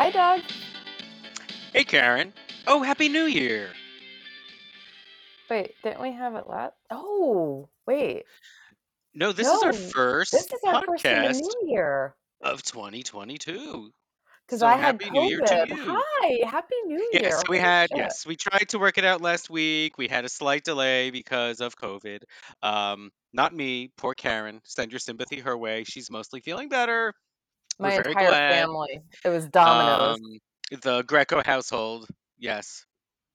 Hi, Doug. Hey, Karen. Oh, Happy New Year. Wait, didn't we have it last? Oh, wait. No, this is our first this is our first in the podcast new year of 2022. because So I had Happy New Year to COVID. you. Hi, happy New Yes, Year. we Holy had, shit. yes, we tried to work it out last week. We had a slight delay because of COVID. Um, not me, poor Karen. Send your sympathy her way. She's mostly feeling better. We're My entire glad. family. It was dominoes. Um, the Greco household, yes.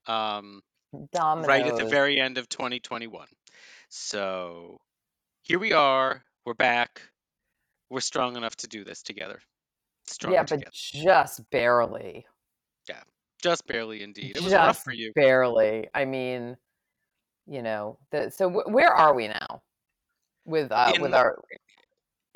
Um, right at the very end of 2021. So here we are. We're back. We're strong enough to do this together. Stronger Yeah, but just barely. Yeah, just barely, indeed. It was rough for you. barely. I mean, you know, the so wh- where are we now with uh with our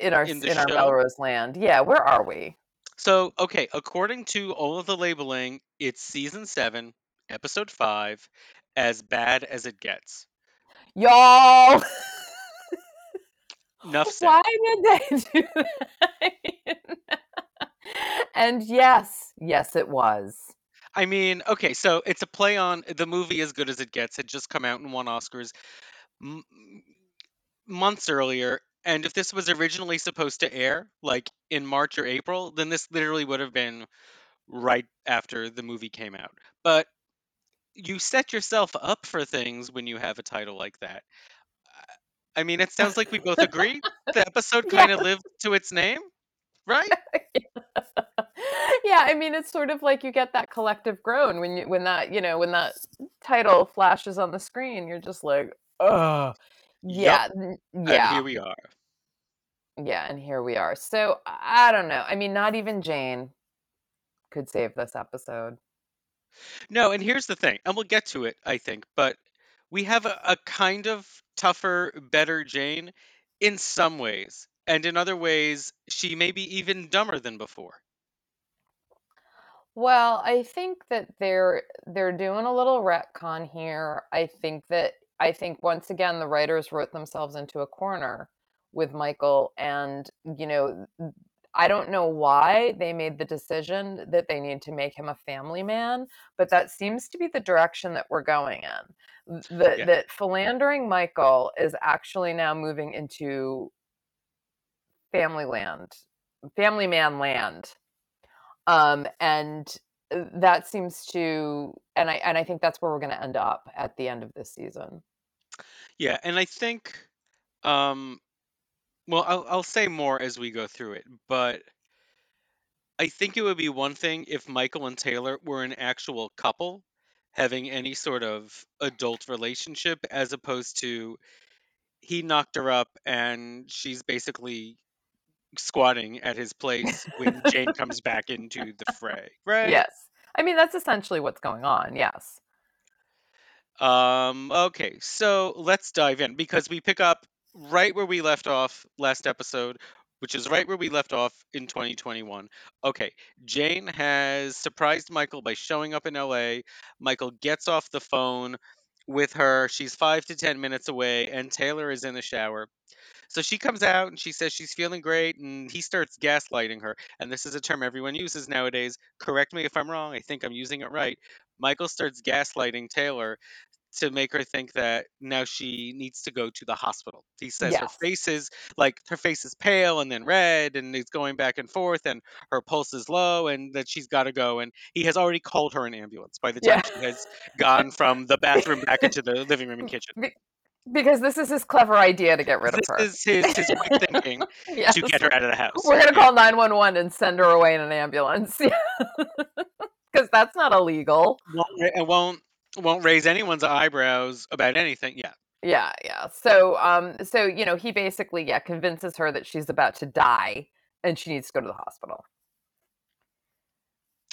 in our in in our show. Melrose land? Yeah, where are we? So, okay, according to all of the labeling, it's season seven, episode five, as bad as it gets. Y'all, Enough said. why did they do that? and yes, yes, it was. I mean, okay, so it's a play on the movie As Good as It Gets had just come out and won Oscars m- months earlier. And if this was originally supposed to air, like in March or April, then this literally would have been right after the movie came out. But you set yourself up for things when you have a title like that. I mean, it sounds like we both agree the episode kind of lived to its name, right? yeah, I mean, it's sort of like you get that collective groan when you when that you know when that title flashes on the screen. You're just like, oh, yeah, And yeah, here we are. Yeah, and here we are. So I don't know. I mean, not even Jane could save this episode. No, and here's the thing, and we'll get to it, I think, but we have a, a kind of tougher, better Jane in some ways, and in other ways, she may be even dumber than before. Well, I think that they're they're doing a little retcon here. I think that I think once again the writers wrote themselves into a corner with Michael and you know I don't know why they made the decision that they need to make him a family man, but that seems to be the direction that we're going in. That Yeah. that philandering Michael is actually now moving into family land, family man land um and uh, that seems to and i and i think that's where we're going to end up at the end of this season Yeah, and I think, um, well, I'll, I'll say more as we go through it, but I think it would be one thing if Michael and Taylor were an actual couple having any sort of adult relationship as opposed to he knocked her up and she's basically squatting at his place when Jane comes back into the fray, right? yes i mean that's essentially what's going on yes Um, okay, so let's dive in because we pick up right where we left off last episode, which is right where we left off in 2021. Okay, Jane has surprised Michael by showing up in LA. Michael gets off the phone with her. She's five to 10 minutes away, and Taylor is in the shower. So she comes out and she says she's feeling great, and he starts gaslighting her. And this is a term everyone uses nowadays. Correct me if I'm wrong. I think I'm using it right. Michael starts gaslighting Taylor to make her think that now she needs to go to the hospital. He says her face is like her face is pale and then red and it's going back and forth and her pulse is low and that she's got to go and he has already called her an ambulance by the time yeah she has gone from the bathroom back into the living room and kitchen. Be- because this is his clever idea to get rid of This her This is his his quick thinking yes to get her out of the house. we're going to call 911 and send her away in an ambulance because that's not illegal ra- and won't won't raise anyone's eyebrows about anything. Yeah. Yeah, yeah. So, um, so you know, he basically, yeah, convinces her that she's about to die and she needs to go to the hospital.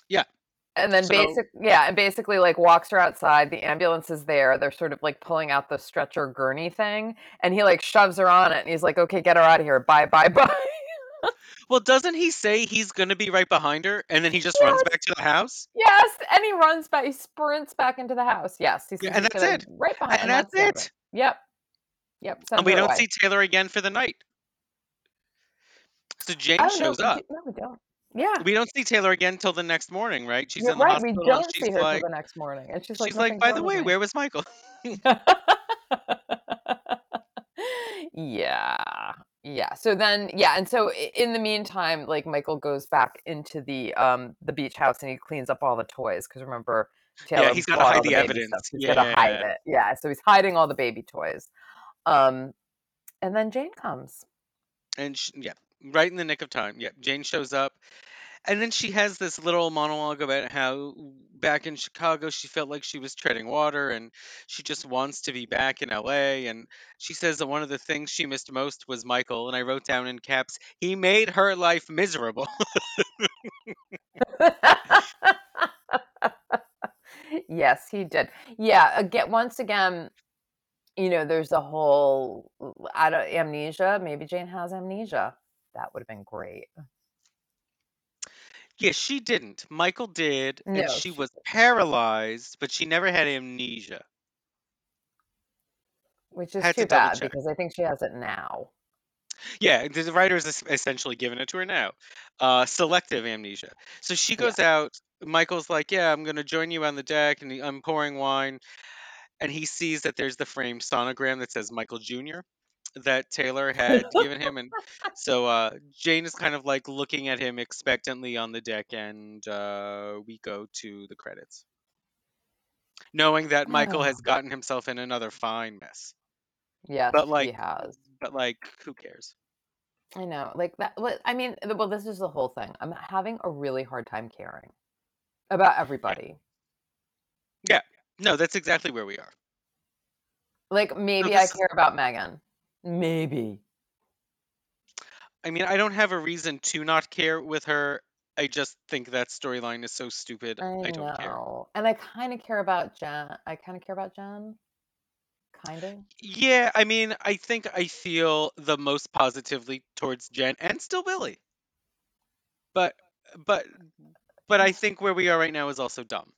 Yeah. And then So basic, yeah, and basically like walks her outside. The ambulance is there. They're sort of like pulling out the stretcher gurney thing, and he like shoves her on it, and he's like, "Okay, get her out of here. Bye, bye, bye." Well, doesn't he say he's going to be right behind her and then he just runs back to the house? yes. And he runs back. He sprints back into the house. Yes, he Yeah, and he's that's it. right behind, And and that's that's it. Yep, yep. And we don't see Taylor again for the night. So Jane shows we up. no, we don't. Yeah. We don't see Taylor again until the next morning, right? She's You're in the right. We hospital and don't see her like till the next morning, and she's like, she's like, "Nothing's "By the way, me." where was Michael?" yeah. Yeah. So then, yeah, and so in the meantime, like Michael goes back into the um the beach house and he cleans up all the toys because remember Yeah, he's gotta hide the the baby stuff. evidence. He's gonna hide Yeah. it. Yeah. So he's hiding all the baby toys. Um, and then Jane comes. And sh yeah, right in the nick of time. Yeah, Jane shows up. And then she has this little monologue about how back in Chicago she felt like she was treading water and she just wants to be back in LA. And she says that one of the things she missed most was Michael. And I wrote down in caps, he made her life miserable. yes, he did. Yeah, uh, again, once again, you know, there's a whole uh, I don't amnesia. Maybe Jane has amnesia. That would have been great. Yeah, she didn't. Michael did. And No, she she was paralyzed, but she never had amnesia. Which is Had too double bad because I think she has it now. Yeah, the writer is essentially giving it to her now. Uh, selective amnesia. So she Yeah. goes out. Michael's like, "Yeah, I'm gonna join you on the deck," and I'm pouring wine, and he sees that there's the framed sonogram that says Michael Jr. that Taylor had given him, and so uh, Jane is kind of like looking at him expectantly on the deck, and uh, we go to the credits, knowing that Michael has gotten himself in another fine mess. yes, But he like, has. but like, who cares? I know. Like that I mean, well, this is the whole thing. I'm having a really hard time caring about everybody. Yeah. No, that's exactly where we are. Like maybe I care about Megan. Maybe. I mean, I don't have a reason to not care with her. I just think that storyline is so stupid. I I don't care. know. And I kind of care about Jen. I kind of care about Jen. Kind of. Yeah, I mean, I think I feel the most positively towards Jen and still Billy. But but but I think where we are right now is also dumb.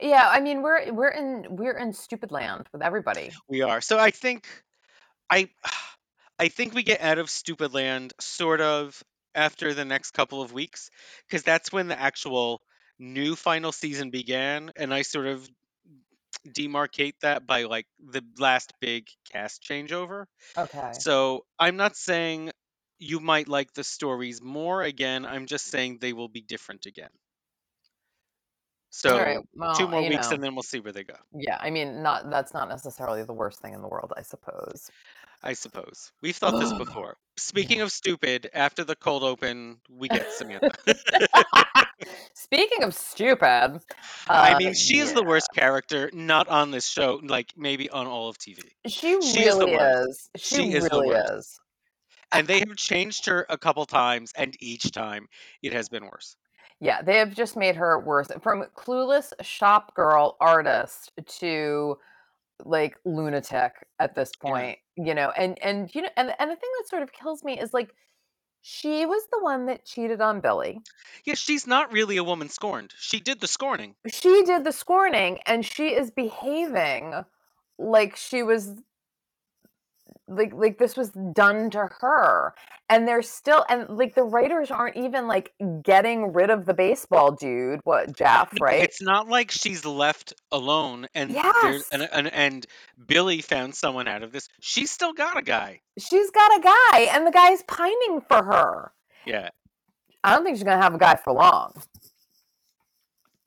Yeah, I mean, we're we're in we're in stupid land with everybody. We are. So I think I I think we get out of stupid land sort of after the next couple of weeks because that's when the actual new final season began and I sort of demarcate that by like the last big cast changeover. Okay. So I'm not saying you might like the stories more again. I'm just saying they will be different again. All right. So two Well, more weeks know, and then we'll see where they go. yeah, I mean, not that's not necessarily the worst thing in the world, I suppose. I suppose. We've thought this before. Speaking of stupid, after the cold open, we get Samantha. Speaking of stupid, I uh, mean, she is yeah, the worst character, not on this show, like maybe on all of TV. she She is really worst. is. She She is really is. And they have changed her a couple times, and each time it has been worse. Yeah, they have just made her worse. From clueless shop girl artist to like lunatic at this Yeah. point, you know. And and you know, and and the thing that sort of kills me is like she was the one that cheated on Billy. Yeah, she's not really a woman scorned. She did the scorning. She did the scorning, and she is behaving like she was like like this was done to her and they're still and like the writers aren't even like getting rid of the baseball dude what jeff right? it's not like she's left alone and yes. and, and and Billy found someone out of this. She's still got a guy. she's got a guy and the guy's pining for her. Yeah, i don't think she's gonna have a guy for long.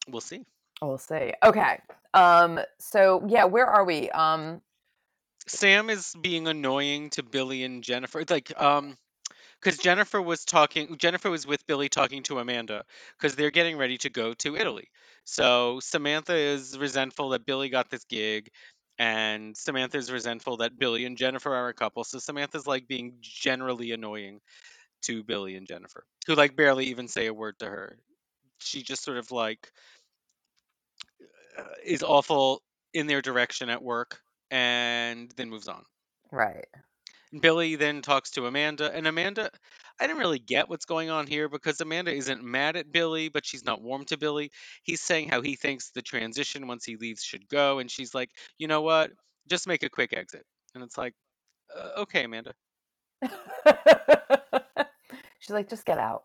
We'll see. we'll see. Okay um so yeah where are we? Um Sam is being annoying to Billy and Jennifer. Like, um, because Jennifer was talking, Jennifer was with Billy talking to Amanda because they're getting ready to go to Italy. So Samantha is resentful that Billy got this gig, and Samantha is resentful that Billy and Jennifer are a couple. So Samantha's like being generally annoying to Billy and Jennifer, who like barely even say a word to her. She just sort of like uh, is awful in their direction at work and then moves on. right Billy then talks to Amanda, and Amanda, I didn't really get what's going on here because Amanda isn't mad at Billy, but she's not warm to Billy. He's saying how he thinks the transition once he leaves should go, and she's like, you know what? Just make a quick exit. And it's like, uh, okay, Amanda. she's like just get out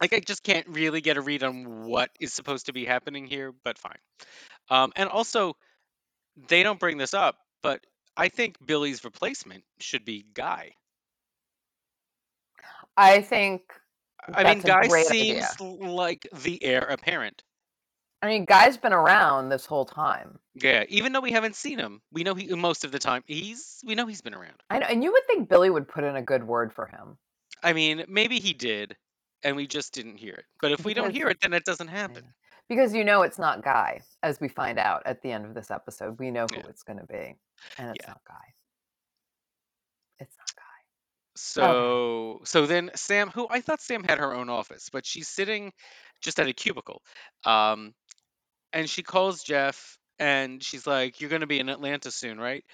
like I just can't really get a read on what is supposed to be happening here, but fine. Um, and also, they don't bring this up, but I think Billy's replacement should be Guy. I think I mean, Guy seems idea. like the heir apparent. I mean, Guy's been around this whole time. Yeah, even though we haven't seen him, we know he most of the time he's we know he's been around. I know, and you would think Billy would put in a good word for him. I mean, maybe he did, and we just didn't hear it. But if we don't hear it, then it doesn't happen. Because you know it's not Guy, as we find out at the end of this episode. We know who Yeah. it's going to be, and it's Yeah. not Guy. It's not Guy. So so then Sam, who I thought Sam had her own office, but she's sitting just at a cubicle. Um and she calls Jeff and she's like, You're gonna be in Atlanta soon, right?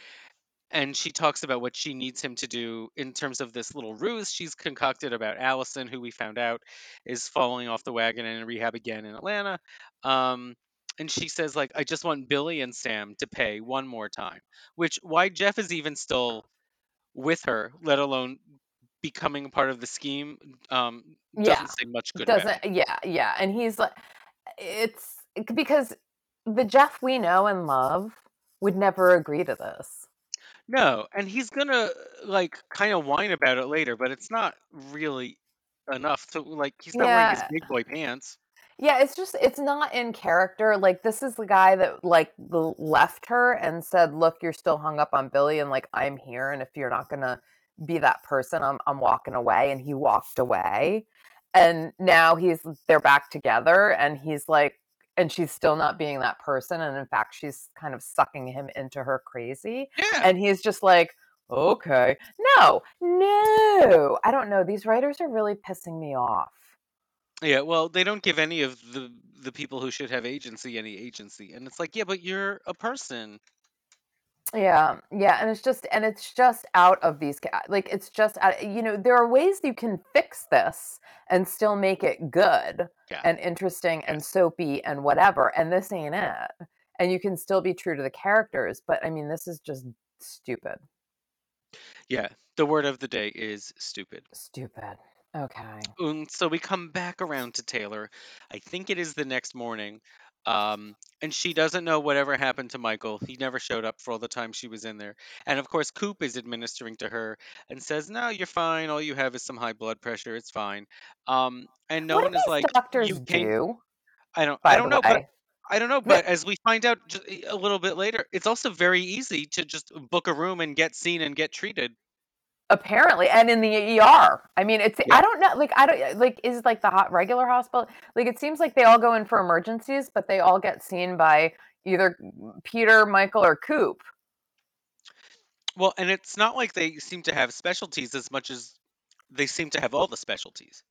And she talks about what she needs him to do in terms of this little ruse she's concocted about Allison, who we found out is falling off the wagon and in rehab again in Atlanta. Um and she says, like, I just want Billy and Sam to pay one more time. Which why Jeff is even still with her, let alone becoming a part of the scheme, um, doesn't Yeah, say much good Doesn't yeah, yeah. And he's like it's because the Jeff we know and love would never agree to this. No, and he's gonna like kind of whine about it later, but it's not really enough to like. He's not wearing his Yeah. big boy pants. Yeah, it's just it's not in character. Like this is the guy that like l- left her and said, "Look, you're still hung up on Billy and like I'm here and if you're not going to be that person, I'm I'm walking away." And he walked away. And now he's they're back together and he's like and she's still not being that person and in fact she's kind of sucking him into her crazy Yeah, and he's just like okay no no i don't know these writers are really pissing me off yeah. Well, they don't give any of the the people who should have agency any agency, and it's like, yeah, but you're a person. Yeah, yeah, and it's just and it's just out of these like it's just out, you know there are ways you can fix this and still make it good Yeah. and interesting and soapy and whatever and this ain't it and you can still be true to the characters but I mean this is just stupid Yeah. The word of the day is stupid. stupid okay Um, so we come back around to Taylor. I think it is the next morning. Um, and she doesn't know whatever happened to Michael. He never showed up for all the time she was in there. And of course, Coop is administering to her and says, No, you're fine. All you have is some high blood pressure. It's fine. Um, and no what one is like, doctors You came. do I don't. I don't know, but I don't know. No, But as we find out just a little bit later, it's also very easy to just book a room and get seen and get treated. Apparently and in the ER. I mean it's Yeah. I don't know like I don't like is like the hot regular hospital like it seems like they all go in for emergencies but they all get seen by either Peter, Michael or Coop. Well, and it's not like they seem to have specialties as much as they seem to have all the specialties,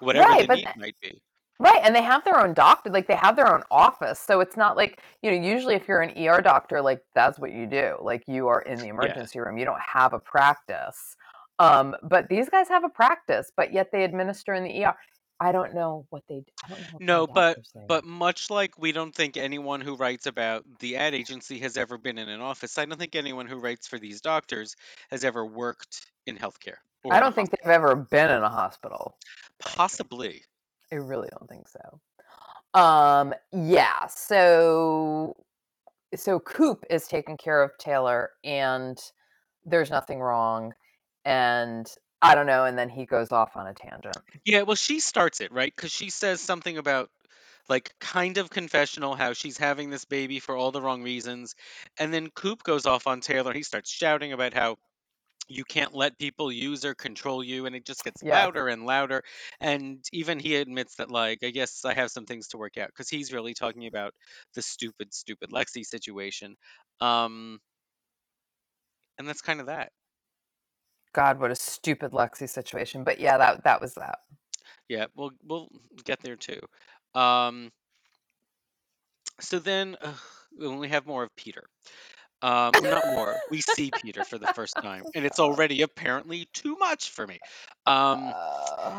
whatever Right, the need might be. Right and they have their own doctor like they have their own office so it's not like you know usually if you're an ER doctor like that's what you do like you are in the Yeah. emergency room you don't have a practice. Um but these guys have a practice but yet they administer in the ER. I don't know what they I don't know what No, but but much like we don't think anyone who writes about the ad agency has ever been in an office, I don't think anyone who writes for these doctors has ever worked in healthcare I don't think hospital. they've ever been in a hospital. Possibly. I really don't think so. Um, yeah, so so Coop is taking care of Taylor and there's nothing wrong and I don't know and then he goes off on a tangent. Yeah, well, she starts it, right? Because she says something about, like, kind of confessional, how she's having this baby for all the wrong reasons. And then Coop goes off on Taylor. He starts shouting about how you can't let people use or control you. And it just gets Yeah. louder and louder. And even he admits that, like, I guess I have some things to work out because he's really talking about the stupid, stupid Lexi situation. Um, and that's kind of that. God, what a stupid Lexi situation. But yeah, that that was that. Yeah, we'll we'll get there too. Um, so then when we have more of Peter. Um, not more. We see Peter for the first time, and it's already apparently too much for me. Um,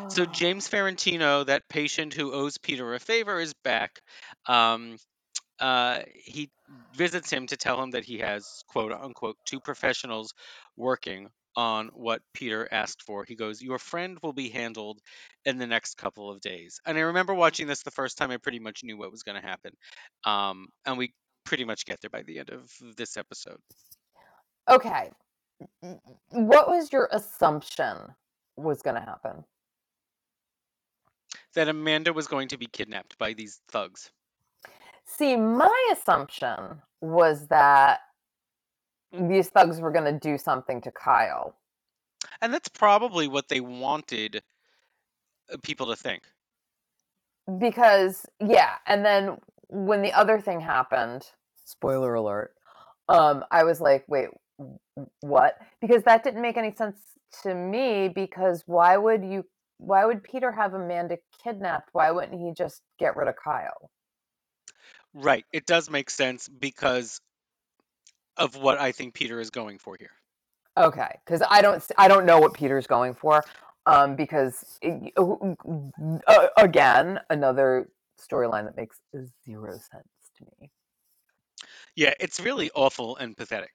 so Uh, James Ferrantino, that patient who owes Peter a favor, is back. Um, uh, he visits him to tell him that he has quote unquote two professionals working on what Peter asked for. He goes, Your friend will be handled in the next couple of days. And I remember watching this the first time, I pretty much knew what was going to happen. Um, and we pretty much get there by the end of this episode. Okay. What was your assumption was going to happen? That Amanda was going to be kidnapped by these thugs. See, my assumption was that these thugs were going to do something to Kyle. And that's probably what they wanted uh, people to think. Because, yeah, and then when the other thing happened, spoiler alert, um, I was like, wait, what? Because that didn't make any sense to me because why would you why would Peter have Amanda kidnapped? Why wouldn't he just get rid of Kyle? Right. It does make sense because of what I think Peter is going for here. Okay, because I don't I don't know what Peter's going for. Um, because it, uh, again, another storyline that makes zero sense to me. Yeah, it's really awful and pathetic.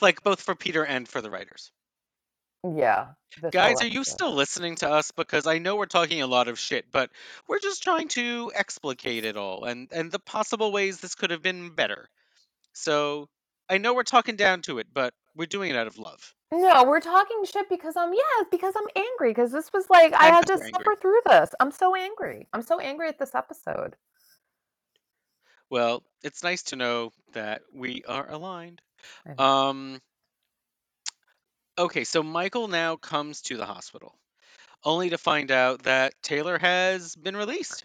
Like both for Peter and for the writers. Yeah. Guys, are you still listening to us? Because I know we're talking a lot of shit, but we're just trying to explicate it all and, and the possible ways this could have been better. So I know we're talking down to it, but we're doing it out of love. No, we're talking shit because I'm yeah, because I'm angry because this was like I I'm had to angry. suffer through this. I'm so angry. I'm so angry at this episode. Well, it's nice to know that we are aligned. Um okay, so Michael now comes to the hospital only to find out that Taylor has been released.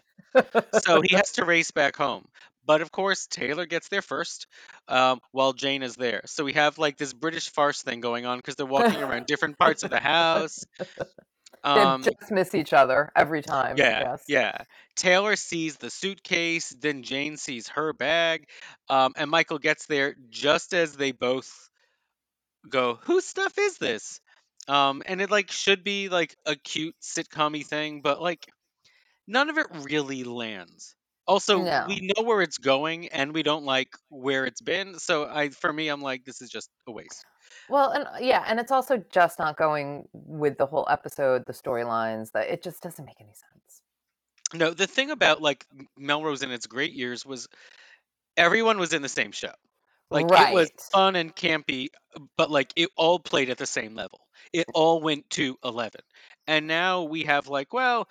So he has to race back home. But of course, Taylor gets there first um, while Jane is there. So we have like this British farce thing going on because they're walking around different parts of the house. Um, they just miss each other every time. yeah, yeah. Taylor sees the suitcase, then Jane sees her bag, um, and Michael gets there just as they both go, "Whose stuff is this?" Um, and it like should be like a cute sitcom thing, but like none of it really lands. Also, No. we know where it's going, and we don't like where it's been. So I, for me, I'm like, this is just a waste. Well, and uh, yeah, and it's also just not going with the whole episode, the storylines. That it just doesn't make any sense. No, the thing about like Melrose in its great years was everyone was in the same show. Like it was Right. fun and campy, but like it all played at the same level. It all went to 11. And now we have like, well,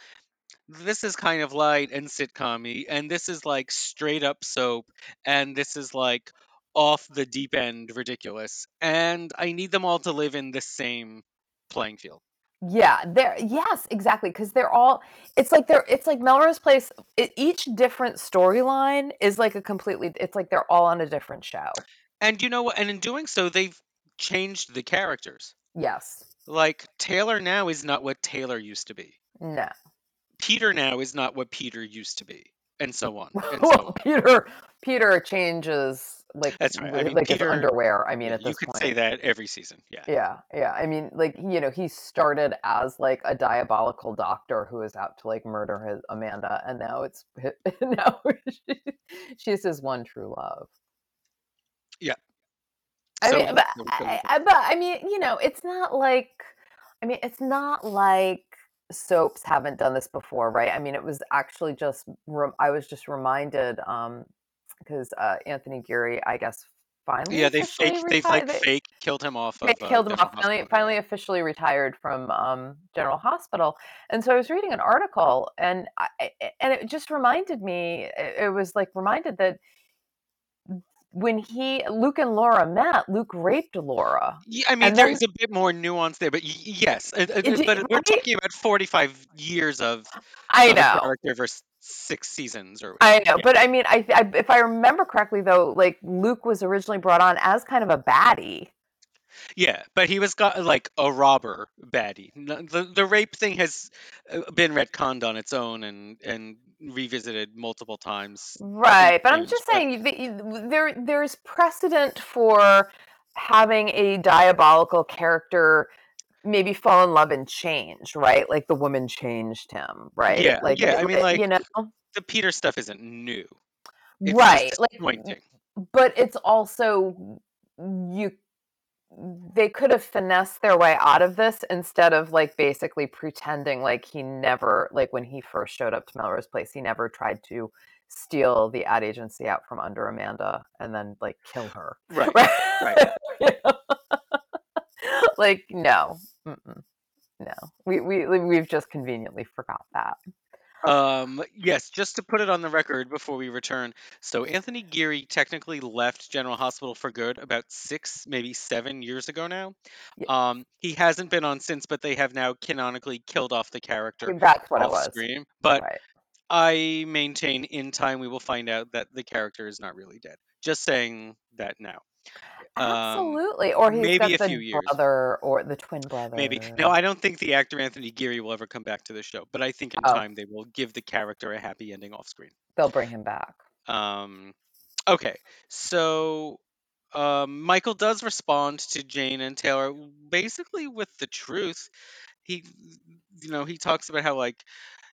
this is kind of light and sitcom and this is like straight up soap, and this is like off the deep end ridiculous. And I need them all to live in the same playing field. Yeah, there. Yes, exactly. Because they're all. It's like they're. It's like Melrose Place. It, each different storyline is like a completely. It's like they're all on a different show. And you know what? And in doing so, they've changed the characters. Yes. Like Taylor now is not what Taylor used to be. No. Peter now is not what Peter used to be, and so on and so on. Peter. Peter changes like That's right. I mean, like Peter- his underwear. I mean, at you this could point. say that every season. Yeah. Yeah, yeah. I mean, like you know, he started as like a diabolical doctor who is out to like murder his Amanda, and now it's now she, she's his one true love. Yeah. I mean, but I, but I mean, you know, it's not like, I mean, it's not like soaps haven't done this before, right? I mean, it was actually just rem- I was just reminded um because uh, Anthony Geary, I guess, finally yeah, they fake, they like fake killed him off. they of, uh, killed him General off. Finally, Hospital. finally, officially retired from um, General Hospital. And so I was reading an article, and I, and it just reminded me. It was like reminded that when he Luke and Laura met, Luke raped Laura. Yeah, I mean, And there then- is a bit more nuance there, but y- yes, It did- but we're right? talking about forty-five years of I of know. character versus six seasons, or I know, yeah. but I mean, I, I if I remember correctly, though, like Luke was originally brought on as kind of a baddie. Yeah, but he was got like a robber baddie. The the rape thing has uh, been retconned on its own and and revisited multiple times. Right, but I'm just saying there there's precedent for having a diabolical character maybe fall in love and change, right? Like the woman changed him, right? Yeah, like yeah, I mean, like, you know, The Peter stuff isn't new. It's right? Like, but it's also you they could have finessed their way out of this instead of like basically pretending like he never like when he first showed up to Melrose Place, he never tried to steal the ad agency out from under Amanda and then like kill her. Right. Right. right. like no, Mm-mm. no. We we we've just conveniently forgot that. Um, yes, just to put it on the record before we return. So Anthony Geary technically left General Hospital for good about six, maybe seven years ago now. Yeah. Um, he hasn't been on since, but they have now canonically killed off the character That's what it was. screen. But right. I maintain in time we will find out that the character is not really dead. Just saying that now. Um, Absolutely. Or he's maybe got a the few years. brother or the twin brother. Maybe. No, I don't think the actor Anthony Geary will ever come back to the show, but I think in Oh. time they will give the character a happy ending off screen. They'll bring him back. Um, okay, so um, Michael does respond to Jane and Taylor basically with the truth. He, you know, he talks about how like,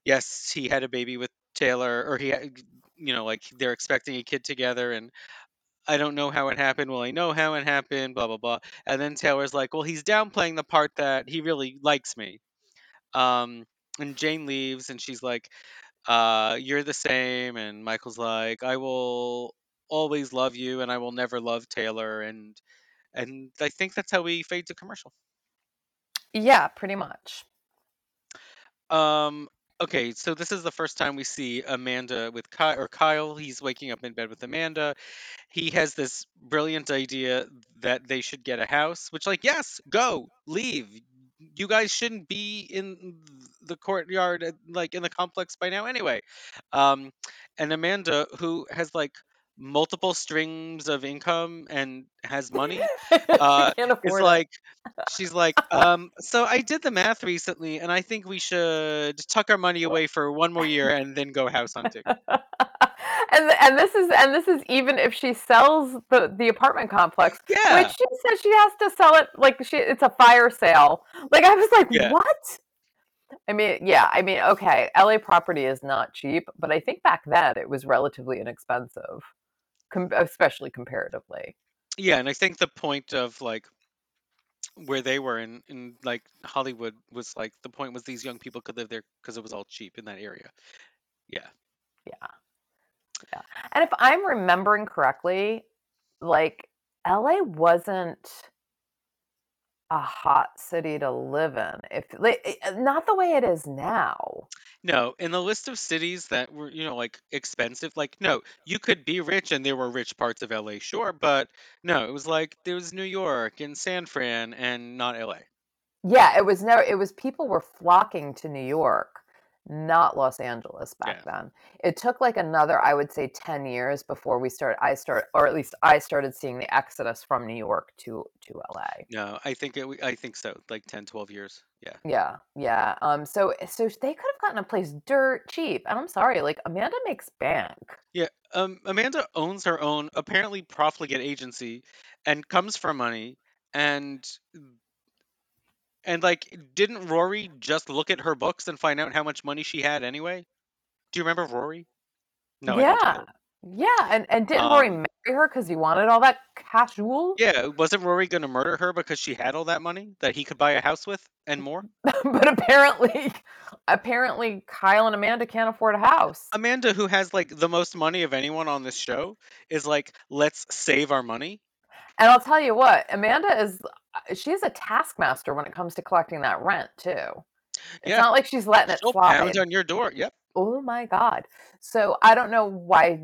yes, he had a baby with Taylor, or he, had- you know, like they're expecting a kid together, and I don't know how it happened. Well, I know how it happened. Blah blah blah. And then Taylor's like, well, he's downplaying the part that he really likes me. Um, and Jane leaves, and she's like, uh, you're the same. And Michael's like, I will always love you, and I will never love Taylor. And and I think that's how we fade to commercial. Yeah, pretty much. Um, okay, so this is the first time we see Amanda with Kyle, or Kyle. He's waking up in bed with Amanda. He has this brilliant idea that they should get a house, which, like, yes, go, leave. You guys shouldn't be in the courtyard, like in the complex by now, anyway. Um, and Amanda, who has like multiple streams of income and has money, uh, Can't is it. like she's like um so i did the math recently and i think we should tuck our money away for one more year and then go house hunting and and this is and this is even if she sells the the apartment complex, yeah which she says she has to sell it like she it's a fire sale. Like I was like, Yeah. what? I mean, yeah, I mean, okay, LA property is not cheap, but I think back then it was relatively inexpensive, com- especially comparatively. yeah and i think the point of like where they were in in like hollywood was like the point was these young people could live there because it was all cheap in that area yeah Yeah. Yeah. And if I'm remembering correctly, like LA wasn't a hot city to live in. If like, eh, not the way it is now. no in the list of cities that were you know like expensive like no you could be rich and there were rich parts of la sure but no it was like there was new york and san fran and not la Yeah, it was never it was people were flocking to New York, not Los Angeles back then. It took like another, I would say 10 years before we started I start or at least I started seeing the exodus from New York to to LA. No, I think it. I think so. Like 10, 12 years. Yeah. Yeah, yeah. Um, so so they could have gotten a place dirt cheap. And I'm sorry, like Amanda makes bank. Yeah. Um. Amanda owns her own apparently profligate agency, and comes for money, and and like didn't Rory just look at her books and find out how much money she had anyway? Do you remember Rory? No. Yeah, yeah. And and didn't Rory Um, marry her because he wanted all that cash jewel? Yeah. Wasn't Rory gonna murder her because she had all that money that he could buy a house with and more? but apparently, apparently Kyle and Amanda can't afford a house. Amanda, who has like the most money of anyone on this show, is like, let's save our money. And I'll tell you what, Amanda is she's a taskmaster when it comes to collecting that rent too. It's Yeah. not like she's letting it slide. pound on your door. Yep. Oh my god. So I don't know why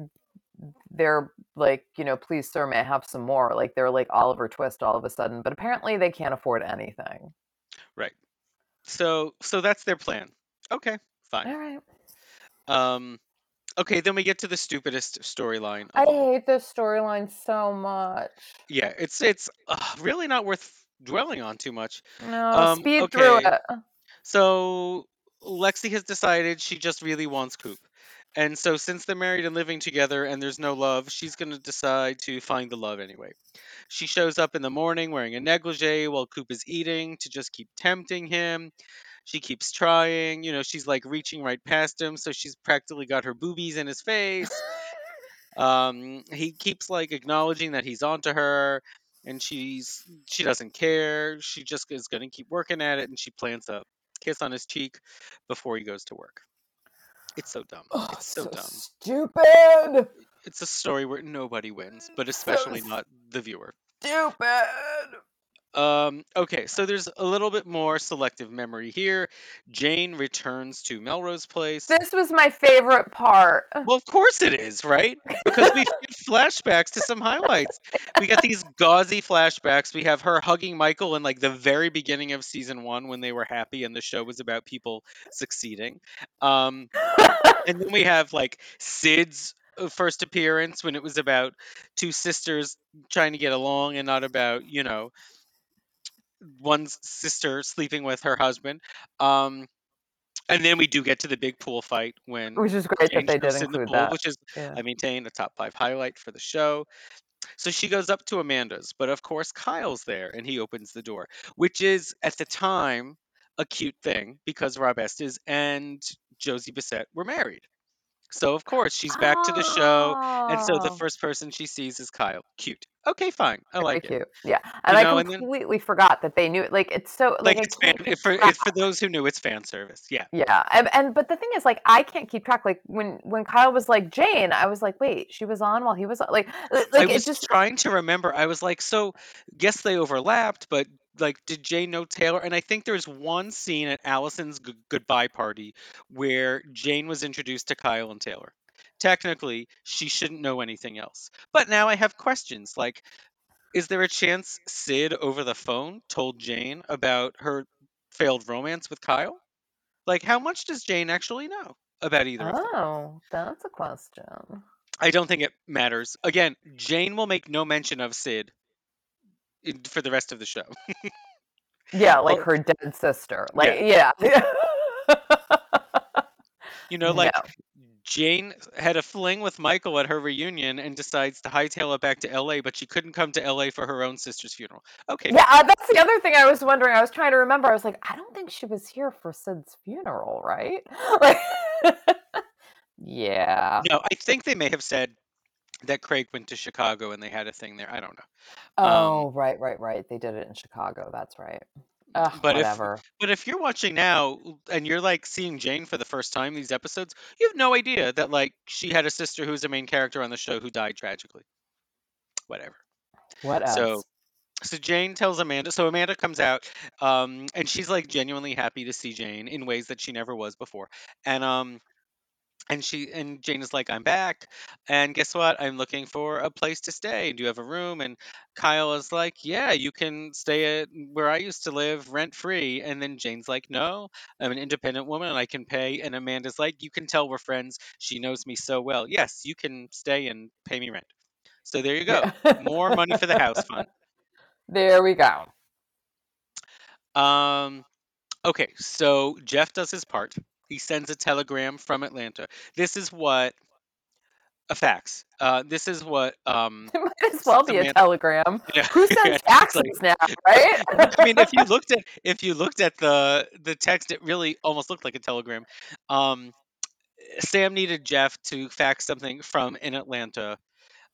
they're like, you know, please sir may I have some more. Like they're like Oliver Twist all of a sudden, but apparently they can't afford anything. Right. So so that's their plan. Okay, fine. All right. Um okay, then we get to the stupidest storyline I all. hate this storyline so much. Yeah, it's it's uh, really not worth dwelling on too much. No, Um speed through it. So Lexi has decided she just really wants Coop. And so since they're married and living together and there's no love, she's going to decide to find the love anyway. She shows up in the morning wearing a negligee while Coop is eating to just keep tempting him. She keeps trying, you know, she's like reaching right past him, so she's practically got her boobies in his face. Um, he keeps like acknowledging that he's onto her, and she's she doesn't care. She just is going to keep working at it, and she plants a kiss on his cheek before he goes to work. It's so dumb. Oh, it's so, so dumb. stupid. It's a story where nobody wins, but especially So not the viewer. Stupid. Um, okay, so there's a little bit more selective memory here. Jane returns to Melrose Place. This was my favorite part. Well, of course it is, right? Because we get flashbacks to some highlights. We got these gauzy flashbacks. We have her hugging Michael in like the very beginning of season one when they were happy and the show was about people succeeding. Um, and then we have like Sid's uh, first appearance when it was about two sisters trying to get along and not about, you know, one sister sleeping with her husband. Um, and then we do get to the big pool fight when Which is great that they did in the include pool, that. which is, Yeah. I maintain, a top five highlight for the show. So she goes up to Amanda's, but of course Kyle's there and he opens the door, which is at the time a cute thing because Rob Estes and Josie Bissett were married. So of course she's back to the show, and so the Oh. first person she sees is Kyle. Cute. Okay, fine. I Very like it. cute. Yeah. And You I know, and then completely forgot that they knew it. like it's so like, like I it's fan can't keep for track. it's for those who knew it's fan service. Yeah. Yeah. And, and but the thing is like I can't keep track. Like when when Kyle was like Jane, I was like, wait, she was on while he was on like I like it was just trying to remember. I was like, so guess they overlapped, but like, did Jane know Taylor? And I think there's one scene at Allison's g- goodbye party where Jane was introduced to Kyle and Taylor. Technically, she shouldn't know anything else. But now I have questions like, is there a chance Sid over the phone told Jane about her failed romance with Kyle? Like, how much does Jane actually know about either of them? Oh, that's a question. I don't think it matters. Again, Jane will make no mention of Sid for the rest of the show. Yeah, like her dead sister. Oh. yeah, Like yeah. you know, like no. Jane had a fling with Michael at her reunion and decides to hightail it back to LA, but she couldn't come to LA for her own sister's funeral. Okay, Yeah, uh, that's the other thing I was wondering. I was trying to remember. I was like, I don't think she was here for Sid's funeral, right? Like, yeah. No, I think they may have said that Craig went to Chicago and they had a thing there. I don't know. Um, Oh, right, right, right. They did it in Chicago. That's right. Ugh, but if whatever. but if you're watching now and you're like seeing Jane for the first time these episodes, you have no idea that like she had a sister who's a main character on the show who died tragically. Whatever. What else? So so Jane tells Amanda. So Amanda comes out, um, and she's like genuinely happy to see Jane in ways that she never was before. And um, and she and Jane is like, I'm back, and guess what? I'm looking for a place to stay. Do you have a room? And Kyle is like, Yeah, you can stay at where I used to live, rent free. And then Jane's like, No, I'm an independent woman and I can pay. And Amanda's like, You can tell we're friends. She knows me so well. Yes, you can stay and pay me rent. So there you go. More money for the house fund. there we go. Um, okay, so Jeff does his part. He sends a telegram from Atlanta. This is what a fax. Uh, this is what um It might as well be a telegram. Yeah, Who sends faxes like now, right? I mean, if you looked at if you looked at the the text, it really almost looked like a telegram. Um, Sam needed Jeff to fax something from an Atlanta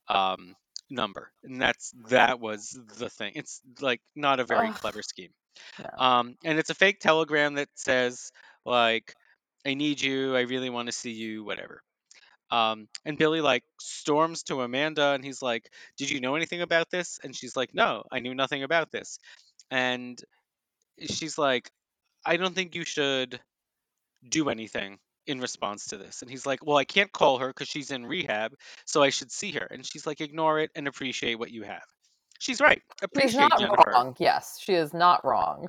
um number, and that's that was the thing. It's like not a very Ugh, clever scheme. no. Um, and it's a fake telegram that says like, "I need you. I really want to see you. Whatever." Um, and Billy like storms to Amanda, and he's like, "Did you know anything about this?" And she's like, "No, I knew nothing about this." And she's like, "I don't think you should do anything." In response to this, and he's like, "Well, I can't call her because she's in rehab, so I should see her." And she's like, "Ignore it and appreciate what you have." She's right. Appreciate She's not Jennifer. wrong. Yes, she is not wrong.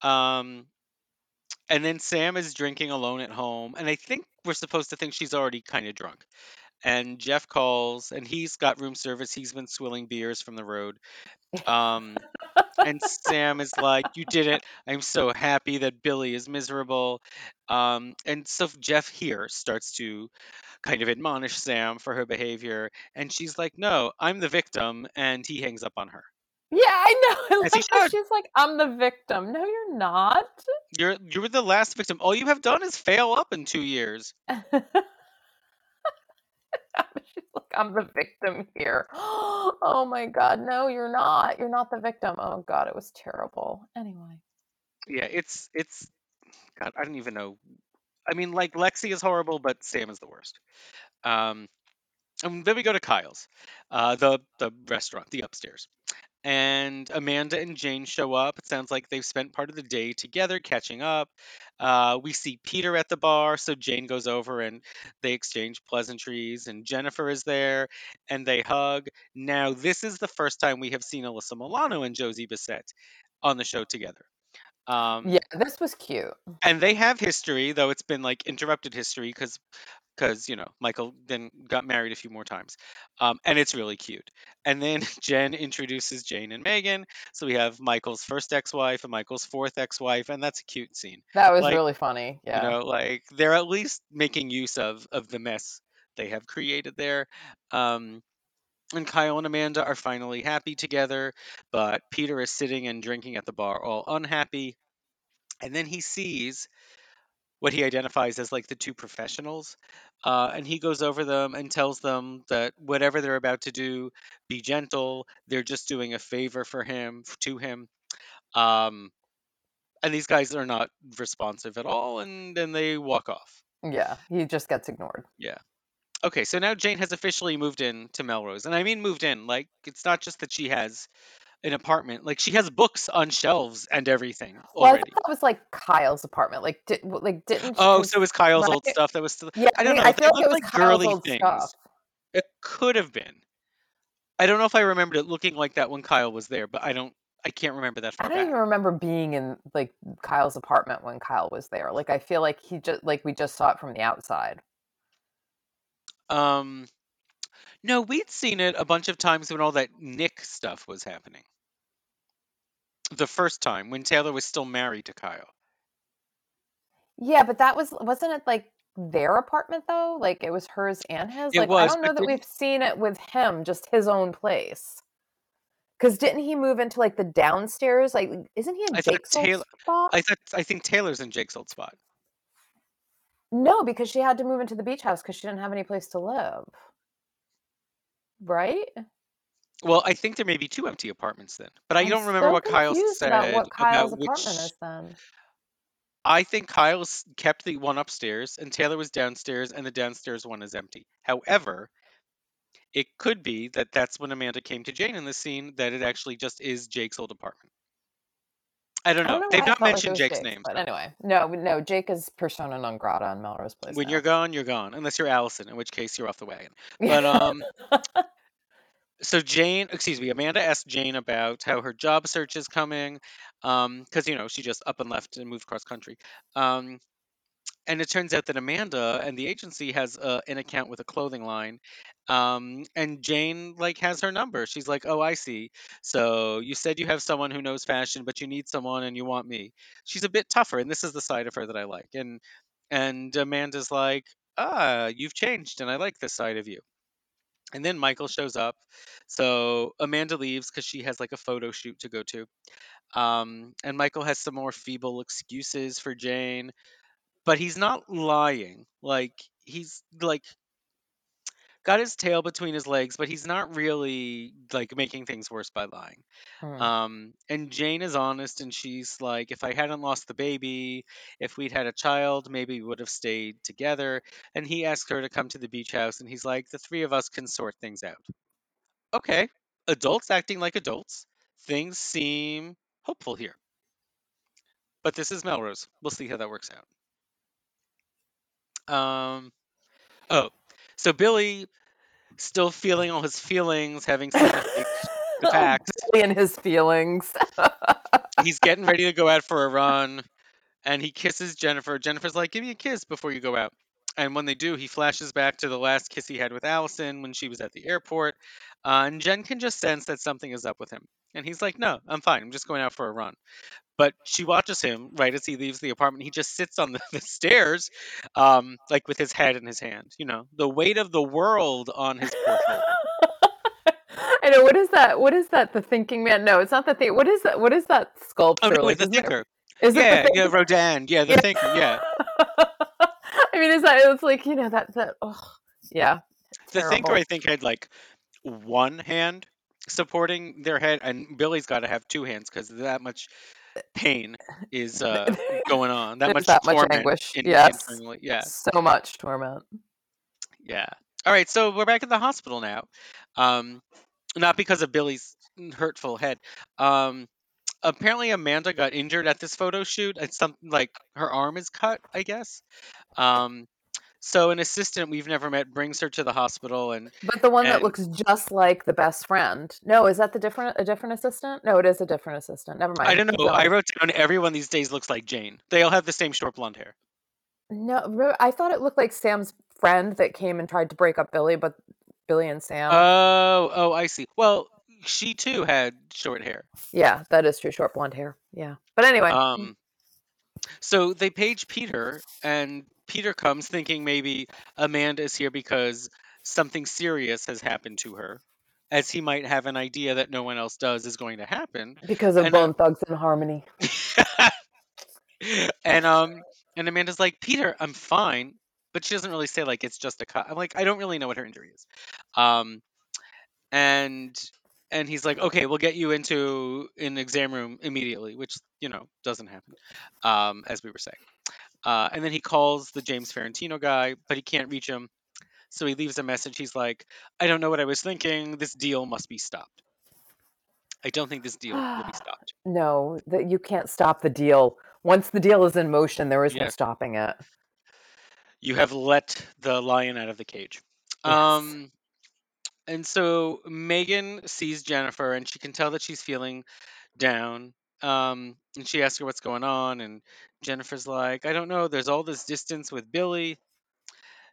Um, and then Sam is drinking alone at home, and I think we're supposed to think she's already kind of drunk. And Jeff calls, and he's got room service. He's been swilling beers from the road. Um, and Sam is like, "You did it! I'm so happy that Billy is miserable." Um, and so Jeff here starts to kind of admonish Sam for her behavior, and she's like, "No, I'm the victim," and he hangs up on her. Yeah, I know. I As he how should. she's like, I'm the victim. No, you're not. You're you were the last victim. All you have done is fail up in two years. She's like, I'm the victim here. Oh my God, no, you're not. You're not the victim. Oh God, it was terrible. Anyway. Yeah, it's it's God, I don't even know. I mean, like Lexi is horrible, but Sam is the worst. Um, and then we go to Kyle's, uh, the the restaurant, the upstairs and Amanda and Jane show up. It sounds like they've spent part of the day together catching up. Uh, we see Peter at the bar, so Jane goes over and they exchange pleasantries, and Jennifer is there and they hug. Now, this is the first time we have seen Alyssa Milano and Josie Bissett on the show together. Um, Yeah, this was cute. and they have history, though it's been like interrupted history because because you know Michael then got married a few more times, um, and it's really cute. And then Jen introduces Jane and Megan, so we have Michael's first ex-wife and Michael's fourth ex-wife, and that's a cute scene. That was Like, really funny. Yeah. You know, like they're at least making use of of the mess they have created there. Um, and Kyle and Amanda are finally happy together, but Peter is sitting and drinking at the bar, all unhappy. And then he sees what he identifies as like the two professionals. Uh, and he goes over them and tells them that whatever they're about to do, be gentle. They're just doing a favor for him, to him. Um, and these guys are not responsive at all. And then they walk off. yeah, he just gets ignored. Yeah. Okay, so now Jane has officially moved in to Melrose. And I mean moved in. Like, it's not just that she has an apartment, like, she has books on shelves and everything Well, I thought that was like Kyle's apartment. Like, did, like didn't? Oh, so it was Kyle's old stuff that was still. yeah. I don't know. I feel like it was like Kyle's girly old things. stuff. It could have been. I don't know if I remembered it looking like that when Kyle was there, but I don't. I can't remember that I don't back. even remember being in like Kyle's apartment when Kyle was there. Like, I feel like he just like we just saw it from the outside. Um, no, we'd seen it a bunch of times when all that Nick stuff was happening. The first time when Taylor was still married to Kyle. Yeah, but that was wasn't it like their apartment though? Like it was hers and his. It like I don't know that we've seen it with him, just his own place. Because didn't he move into like the downstairs? Like, isn't he in I Jake's old Taylor- spot? I thought. I think Taylor's in Jake's old spot. No, because she had to move into the beach house because she didn't have any place to live. Right? Well, I think there may be two empty apartments then, but I I'm don't remember so what Kyle confused said about what Kyle's which. apartment is then. I think Kyle s- kept the one upstairs and Taylor was downstairs and the downstairs one is empty. However, it could be that that's when Amanda came to Jane in the scene that it actually just is Jake's old apartment. I don't I know. don't know They've not felt like it mentioned Jake's Jake's, name. But anyway, no, no, Jake is persona non grata in Melrose Place. when now. you're gone, you're gone. Unless you're Allison, in which case you're off the wagon. But um so Jane, excuse me, Amanda asked Jane about how her job search is coming, Um because you know she just up and left and moved cross country. Um, and it turns out that Amanda and the agency has uh, an account with a clothing line, um, and Jane like has her number. She's like, "Oh, I see. So you said you have someone who knows fashion, but you need someone and you want me." She's a bit tougher, and this is the side of her that I like. And and Amanda's like, "Ah, you've changed, and I like this side of you." And then Michael shows up. So Amanda leaves because she has like a photo shoot to go to. Um, and Michael has some more feeble excuses for Jane, but he's not lying. Like, he's like got his tail between his legs, but he's not really like making things worse by lying. Hmm. Um, and Jane is honest and she's like, if I hadn't lost the baby, if we'd had a child, maybe we would have stayed together. And he asks her to come to the beach house and he's like, the three of us can sort things out. Okay. Adults acting like adults. Things seem hopeful here. But this is Melrose. We'll see how that works out. Um, oh, so Billy, still feeling all his feelings, having seen the, the fax, Billy and his feelings. he's getting ready to go out for a run and he kisses Jennifer. Jennifer's like, Give me a kiss before you go out. And when they do, he flashes back to the last kiss he had with Allison when she was at the airport. Uh, and Jen can just sense that something is up with him. And he's like, No, I'm fine. I'm just going out for a run. But she watches him right as he leaves the apartment. He just sits on the, the stairs, um, like with his head in his hand. You know, the weight of the world on his shoulder. I know what is that? What is that? The thinking man? No, it's not the thing. What is that? What is that sculpture? Oh, no, like, the thinker. Is Yeah, yeah, Rodin. Yeah, the Yeah. thinker. Yeah. I mean, is that? It's like you know that that. Oh, yeah. The thinker, I think, had like one hand supporting their head, and Billy's got to have two hands because that much pain is uh, going on. That much that much anguish. in, Yes. internally. Yeah, So much torment. yeah. All right, so we're back at the hospital now. Um, not because of Billy's hurtful head. Um, apparently, Amanda got injured at this photo shoot. It's something like her arm is cut, I guess. Um, so an assistant we've never met brings her to the hospital, and But the one that looks just like the best friend. No, is that the different a different assistant? No, it is a different assistant. Never mind. I don't know. I wrote down everyone these days looks like Jane. They all have the same short blonde hair. No, I thought it looked like Sam's friend that came and tried to break up Billy, but Billy and Sam. Oh, oh, I see. Well, she too had short hair. yeah, that is true. Short blonde hair. Yeah. But anyway. Um, so they page Peter, and Peter comes thinking maybe Amanda is here because something serious has happened to her, as he might have an idea that no one else does is going to happen. because of and, uh, Bone Thugs and Harmony. and um, and Amanda's like, Peter, I'm fine, but she doesn't really say like it's just a cut. I'm like, I don't really know what her injury is. Um, and and he's like, okay, we'll get you into an exam room immediately, which you know doesn't happen, um, as we were saying. Uh, and then he calls the James Ferrantino guy, but he can't reach him. So he leaves a message. He's like, I don't know what I was thinking. This deal must be stopped. I don't think this deal will be stopped. No, that you can't stop the deal. Once the deal is in motion, there is no stopping it. You have let the lion out of the cage. Yes. Um, and so Megan sees Jennifer, and she can tell that she's feeling down. Um, and she asks her what's going on, and Jennifer's like, "I don't know. There's all this distance with Billy."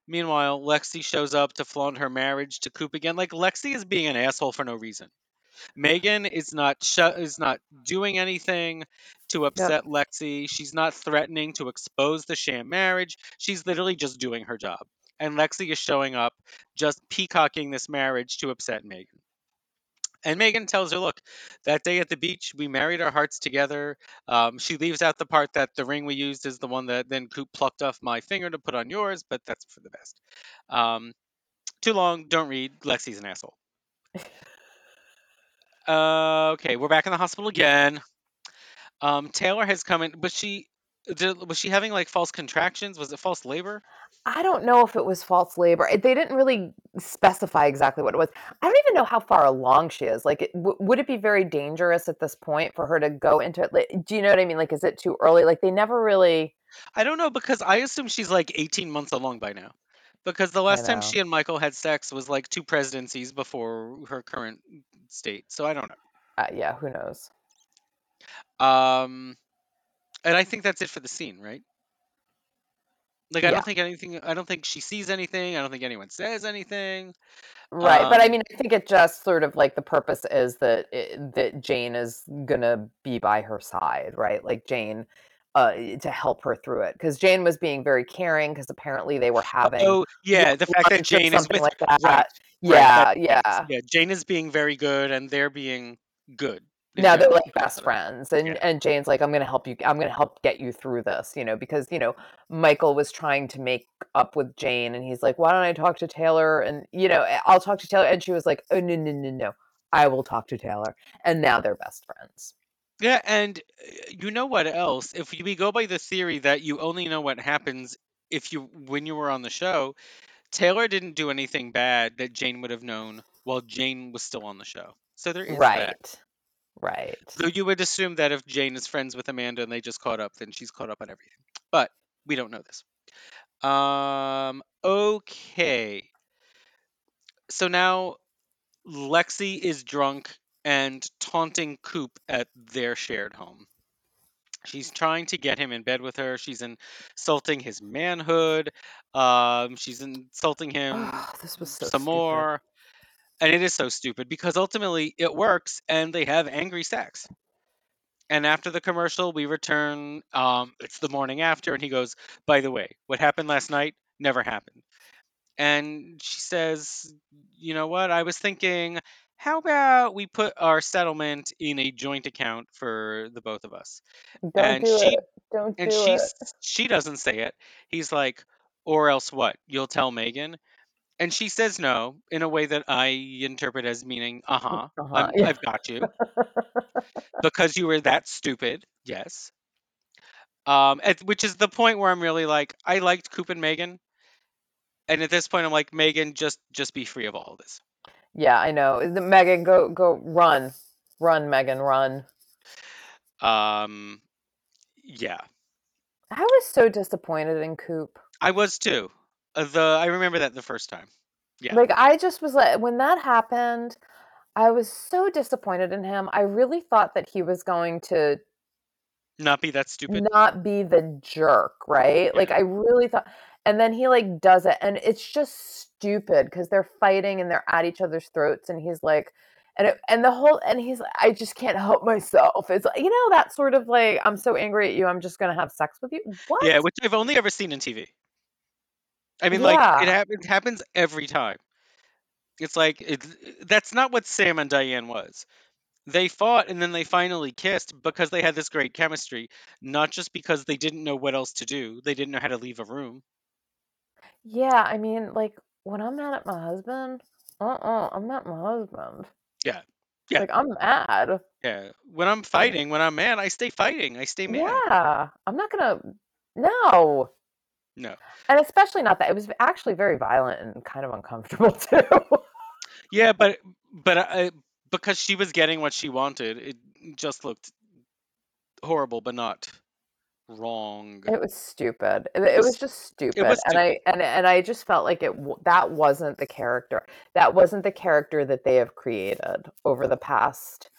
Meanwhile, Lexi shows up to flaunt her marriage to Coop again. Like Lexi is being an asshole for no reason. Megan is not sh- is not doing anything to upset Lexi. She's not threatening to expose the sham marriage. She's literally just doing her job. And Lexi is showing up, just peacocking this marriage to upset Megan. And Megan tells her, "Look, that day at the beach, we married our hearts together." Um, she leaves out the part that the ring we used is the one that then Coop plucked off my finger to put on yours, but that's for the best. Um, too long, don't read. Lexi's an asshole. Uh, okay, we're back in the hospital again. Um, Taylor has come in, but she did, was she having like false contractions? Was it false labor? I don't know if it was false labor. They didn't really specify exactly what it was. I don't even know how far along she is. Like, it, w- would it be very dangerous at this point for her to go into it? Like, do you know what I mean? Like, is it too early? Like, they never really. I don't know because I assume she's like 18 months along by now. Because the last time she and Michael had sex was like two presidencies before her current state. So I don't know. Uh, yeah, who knows? Um, and I think that's it for the scene, right? Like I Yeah. don't think anything. I don't think she sees anything. I don't think anyone says anything. Right, but I Um, mean, I think it just sort of like the purpose is that it, that Jane is gonna be by her side, right? Like Jane, uh, to help her through it, because Jane was being very caring, because apparently they were having Oh yeah, the fact that Jane is with like that. right, right, Yeah, that- yeah. yeah. Jane is being very good, and they're being good. Now they're like best friends, and Yeah. and Jane's like, I'm gonna help you. I'm gonna help get you through this, you know, because you know Michael was trying to make up with Jane, and he's like, Why don't I talk to Taylor? And you know, "Eh, I'll talk to Taylor, and she was like, Oh no no no no, I will talk to Taylor, and now they're best friends. Yeah, and uh, you know what else? If we go by the theory that you only know what happens if you when you were on the show, Taylor didn't do anything bad that Jane would have known while Jane was still on the show. So there is that. Right. So you would assume that if Jane is friends with Amanda and they just caught up, then she's caught up on everything. But we don't know this. Um. Okay. So now Lexi is drunk and taunting Coop at their shared home. She's trying to get him in bed with her. She's insulting his manhood. Um, she's insulting him this was so some stupid. more. And it is so stupid because ultimately it works and they have angry sex. And after the commercial, we return. Um, it's the morning after, and he goes, By the way, what happened last night never happened. And she says, You know what? I was thinking, how about we put our settlement in a joint account for the both of us? Don't and do she it. Don't and do she it. s- she doesn't say it. He's like, or else what? You'll tell Megan. And she says no in a way that I interpret as meaning, uh huh, Uh-huh, yeah. I've got you. because you were that stupid, yes. Um, at, which is the point where I'm really like, I liked Coop and Megan. And at this point, I'm like, Megan, just just be free of all of this. Yeah, I know. Megan, go go run. Run, Megan, run. Um, yeah, I was so disappointed in Coop. I was too. Uh, the I remember that the first time. Yeah. Like I just was like when that happened, I was so disappointed in him. I really thought that he was going to Not be that stupid. not be the jerk, right? Like I really thought and then he like does it and it's just stupid because they're fighting and they're at each other's throats and he's like and it, and the whole and he's like, I just can't help myself. It's like, you know that sort of like I'm so angry at you, I'm just gonna have sex with you. What? Yeah, which I've only ever seen in TV. I mean, like Yeah. it, hap- it happens every time. It's like it, that's not what Sam and Diane was. They fought and then they finally kissed because they had this great chemistry, not just because they didn't know what else to do. They didn't know how to leave a room. Yeah, I mean, like when I'm mad at my husband, uh-uh, I'm not my husband. Yeah. Yeah. Like I'm mad. Yeah. When I'm fighting, when I'm mad, I stay fighting. I stay mad. Yeah, I'm not gonna. No, No. and especially not that. It was actually very violent and kind of uncomfortable too. Yeah, but but I, because she was getting what she wanted, it just looked horrible, but not wrong. It was stupid. It, it was- was just stupid, was and I and and I just felt like it. That wasn't the character. That wasn't the character that they have created over the past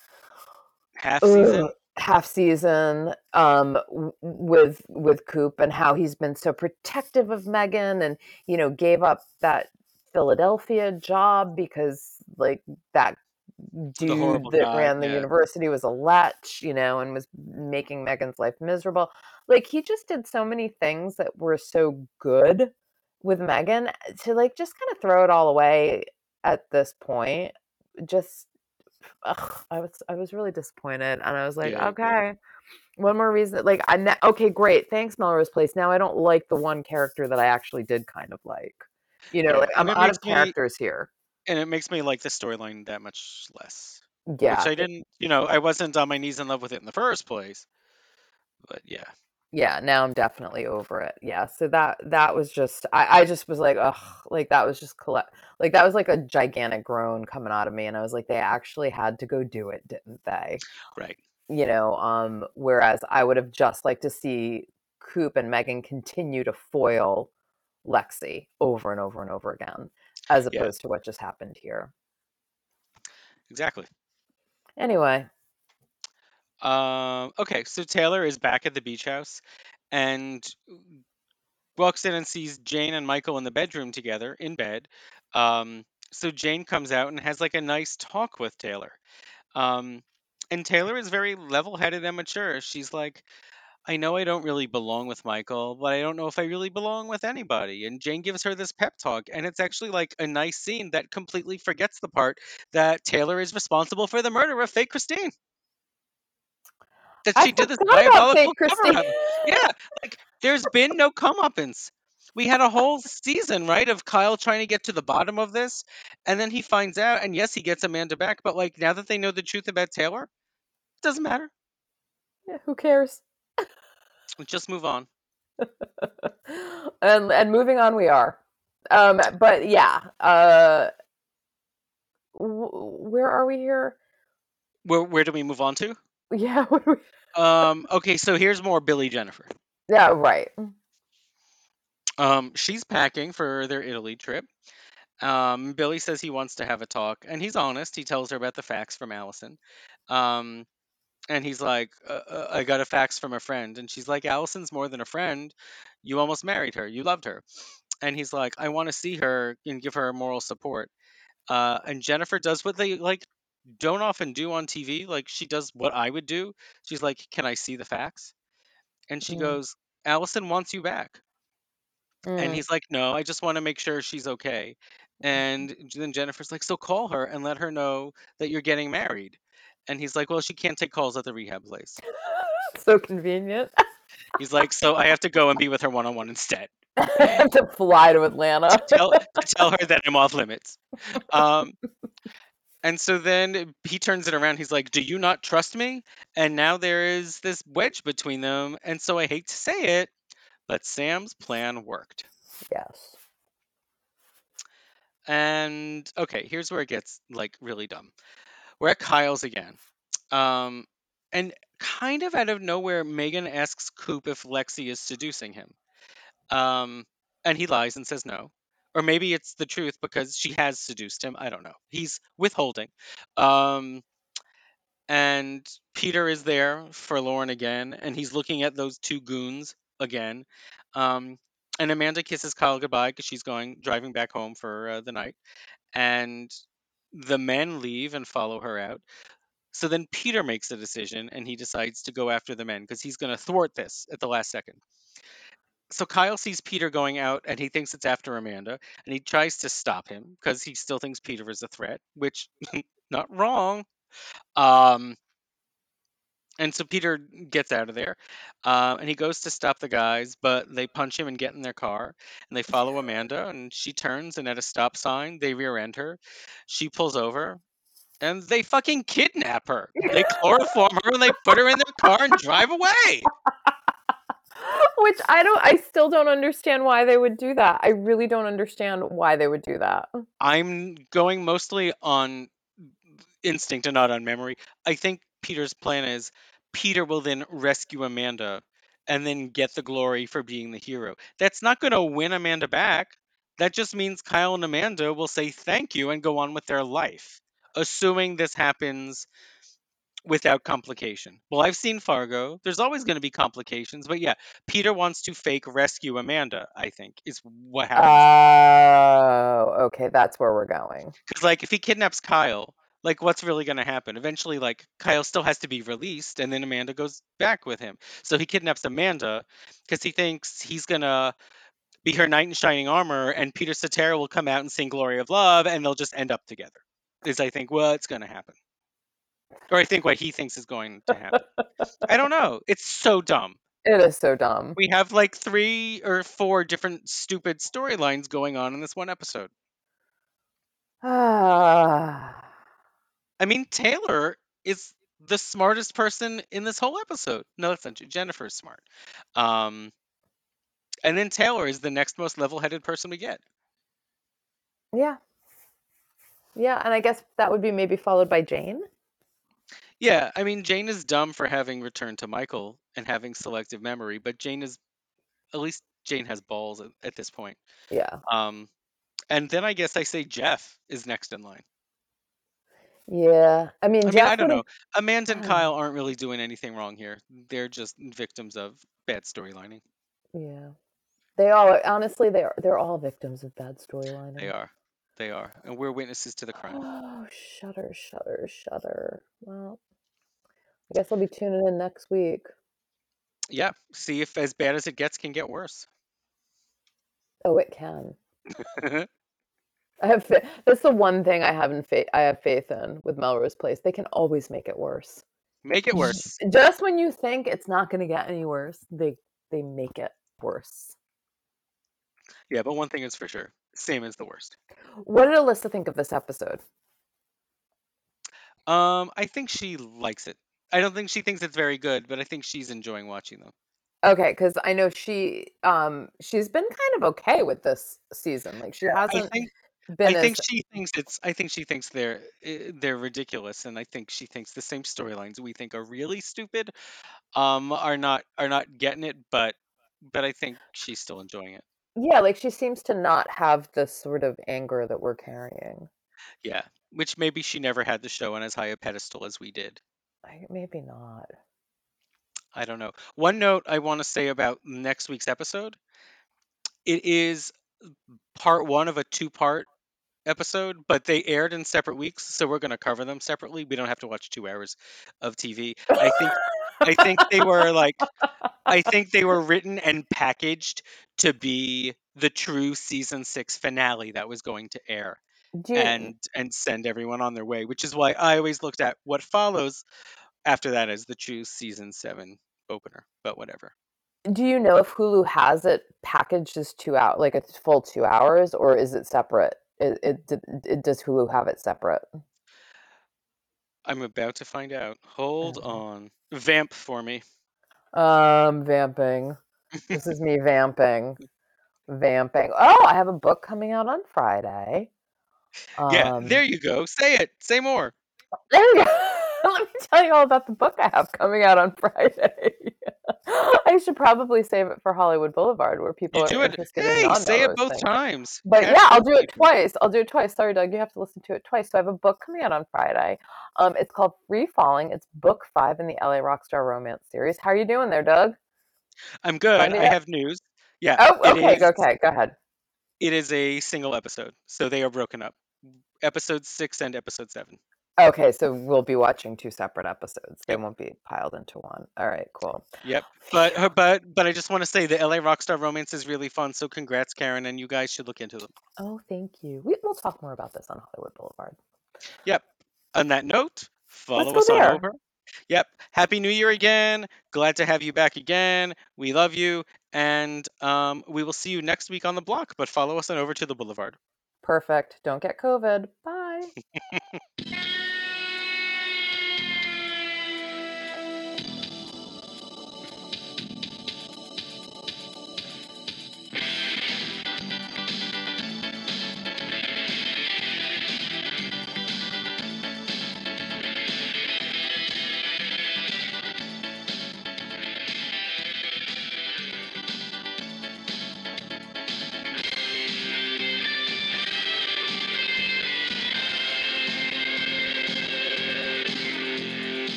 Half season. Ugh, half season um with with Coop and how he's been so protective of Megan and you know gave up that Philadelphia job because like that dude that guy, ran the yeah. university was a lech, you know, and was making Megan's life miserable. Like he just did so many things that were so good with Megan to like just kind of throw it all away at this point. Just ugh, I was I was really disappointed, and I was like, Yeah, okay, one more reason. Like, I ne- okay, great, thanks, Melrose Place. Now I don't like the one character that I actually did kind of like. You know, Yeah, like I'm out of me- characters here. and it makes me like the storyline that much less. Yeah, Which I didn't, you know, I wasn't on my knees in love with it in the first place. But yeah, yeah. Now I'm definitely over it. Yeah, so that that was just I I just was like, ugh, like that was just collect like that was like a gigantic groan coming out of me, and I was like, they actually had to go do it, didn't they? right. you know um whereas i would have just liked to see coop and megan continue to foil lexi over and over and over again as Yeah. opposed to what just happened here Exactly. anyway Um, okay, so Taylor is back at the beach house and walks in and sees Jane and Michael in the bedroom together in bed. Um, so Jane comes out and has like a nice talk with Taylor. Um, and Taylor is very level headed and mature. She's like, I know I don't really belong with Michael, but I don't know if I really belong with anybody. And Jane gives her this pep talk, and it's actually like a nice scene that completely forgets the part that Taylor is responsible for the murder of fake Christine. That I she did this diabolical cover up. Yeah, like there's been no comeuppance. We had a whole season, right, of Kyle trying to get to the bottom of this, and then he finds out, and yes, he gets Amanda back, but like now that they know the truth about Taylor, it doesn't matter. Yeah, who cares Just move on. and and moving on we are um but yeah uh w- where are we here Where where do we move on to? Yeah what do we- Um, okay, so here's more Billy Jennifer. yeah right Um, she's packing for their Italy trip. Um, Billy says he wants to have a talk, and he's honest. He tells her about the fax from Allison. Um, and he's like, uh, uh, I got a fax from a friend. And she's like, Allison's more than a friend. You almost married her. You loved her. And he's like, I want to see her and give her moral support. Uh, and Jennifer does what they like don't often do on TV. Like she does what I would do. She's like, Can I see the fax? And she Mm. goes, Allison wants you back. Mm. And he's like, No, I just want to make sure she's okay. And then Jennifer's like, So call her and let her know that you're getting married. And he's like, Well, she can't take calls at the rehab place. so convenient He's like, So I have to go and be with her one on one instead. have to fly to Atlanta. to tell to tell her that I'm off limits. Um, and so then he turns it around. He's like, "Do you not trust me?" And now there is this wedge between them. And so I hate to say it, but Sam's plan worked. yes. And okay, here's where it gets like really dumb. We're at Kyle's again. Um, and kind of out of nowhere, Megan asks Coop if Lexi is seducing him. Um, and he lies and says no. Or maybe it's the truth because she has seduced him. I don't know. He's withholding. Um, and Peter is there for Lauren again, and he's looking at those two goons again. Um, and Amanda kisses Kyle goodbye because she's going driving back home for uh, the night. And the men leave and follow her out. So then Peter makes a decision and he decides to go after the men because he's going to thwart this at the last second. So Kyle sees Peter going out and he thinks it's after Amanda and he tries to stop him because he still thinks Peter is a threat, which not wrong. Um, and so Peter gets out of there, uh, and he goes to stop the guys, but they punch him and get in their car, and they follow Amanda, and she turns, and at a stop sign, they rear end her. She pulls over, and they fucking kidnap her. They chloroform her, and they put her in their car and drive away. Which I don't I still don't understand why they would do that. I really don't understand why they would do that. I'm going mostly on instinct and not on memory. I think Peter's plan is Peter will then rescue Amanda and then get the glory for being the hero. That's not going to win Amanda back. That just means Kyle and Amanda will say thank you and go on with their life, assuming this happens without complication. Well, I've seen Fargo. There's always going to be complications, but yeah, Peter wants to fake rescue Amanda, I think, is what happens. Oh, okay, that's where we're going. Because, like, if he kidnaps Kyle, like, what's really going to happen? Eventually, like, Kyle still has to be released, and then Amanda goes back with him. So he kidnaps Amanda because he thinks he's going to be her knight in shining armor, and Peter Cetera will come out and sing Glory of Love, and they'll just end up together. Is, I think, what's going to happen. Or I think what he thinks is going to happen. I don't know. It's so dumb. It is so dumb. We have like three or four different stupid storylines going on in this one episode. Ah. I mean, Taylor is the smartest person in this whole episode. No, that's not true. Jennifer's smart. Um, and then Taylor is the next most level-headed person we get. yeah. Yeah, and I guess that would be maybe followed by Jane. Yeah, I mean, Jane is dumb for having returned to Michael and having selective memory, but Jane is at least Jane has balls at, at this point. Yeah. Um, and then I guess I say Jeff is next in line. Yeah. I mean, I mean, Jeff I don't would've- know. Amanda and Ah. Kyle aren't really doing anything wrong here. They're just victims of bad storylining. Yeah. They all honestly they are they're all victims of bad storylining. They are. They are. And we're witnesses to the crime. Oh, shudder, shudder, shudder. Well, I guess I'll be tuning in next week. Yeah. See if as bad as it gets can get worse. Oh, it can. I have fa- that's the one thing I have in faith I have faith in with Melrose Place. They can always make it worse. Make it worse. Just when you think it's not going to get any worse, they they make it worse. Yeah, but one thing is for sure. Same as the worst. What did Alyssa think of this episode? Um, I think she likes it. I don't think she thinks it's very good, but I think she's enjoying watching them. Okay, because I know she um she's been kind of okay with this season. Like she hasn't think been I as think she thinks it's I think she thinks they're eh, they're ridiculous and I think she thinks the same storylines we think are really stupid um are not are not getting it but but I think she's still enjoying it. yeah, like she seems to not have the sort of anger that we're carrying. Yeah, which maybe she never had the show on as high a pedestal as we did. I, maybe not. I don't know. One note I want to say about next week's episode. It is part 1 of a two-part episode, but they aired in separate weeks, so we're going to cover them separately. We don't have to watch 2 hours of TV. I think I think they were like I think they were written and packaged to be the true season 6 finale that was going to air and and send everyone on their way, which is why I always looked at what follows after that is the true season 7 opener, but whatever. do you know if Hulu has it packaged as two out like a full two hours, or is it separate? It, it, it does Hulu have it separate? I'm about to find out. Hold Okay. on. Vamp for me. Um, vamping. This is me vamping, vamping. Oh, I have a book coming out on Friday. yeah, Um, there you go. Say it. Say more. There you go. Let me tell you all about the book I have coming out on Friday. I should probably save it for Hollywood Boulevard, where people You are do it. Hey, say it both things. times. But yeah, I'll do it twice. I'll do it twice. Sorry, Doug, you have to listen to it twice. So I have a book coming out on Friday. Um, it's called Free Falling. It's book five in the LA Rockstar Romance series. How are you doing there, Doug? I'm good. I have news. Yeah, Oh, okay, is. okay, go ahead. It is a single episode, so they are broken up. Episode six and episode seven. Okay, so we'll be watching two separate episodes. They Yep. won't be piled into one. All right, cool. Yep. But uh, but but I just want to say the LA Rockstar Romance is really fun. So congrats, Karen, and you guys should look into them. Oh, thank you. We, we'll talk more about this on Hollywood Boulevard. Yep. On that note, follow us on over. Yep. Happy New Year again. Glad to have you back again. We love you, and um, we will see you next week on the block. But follow us on over to the Boulevard. Perfect. Don't get COVID. Bye.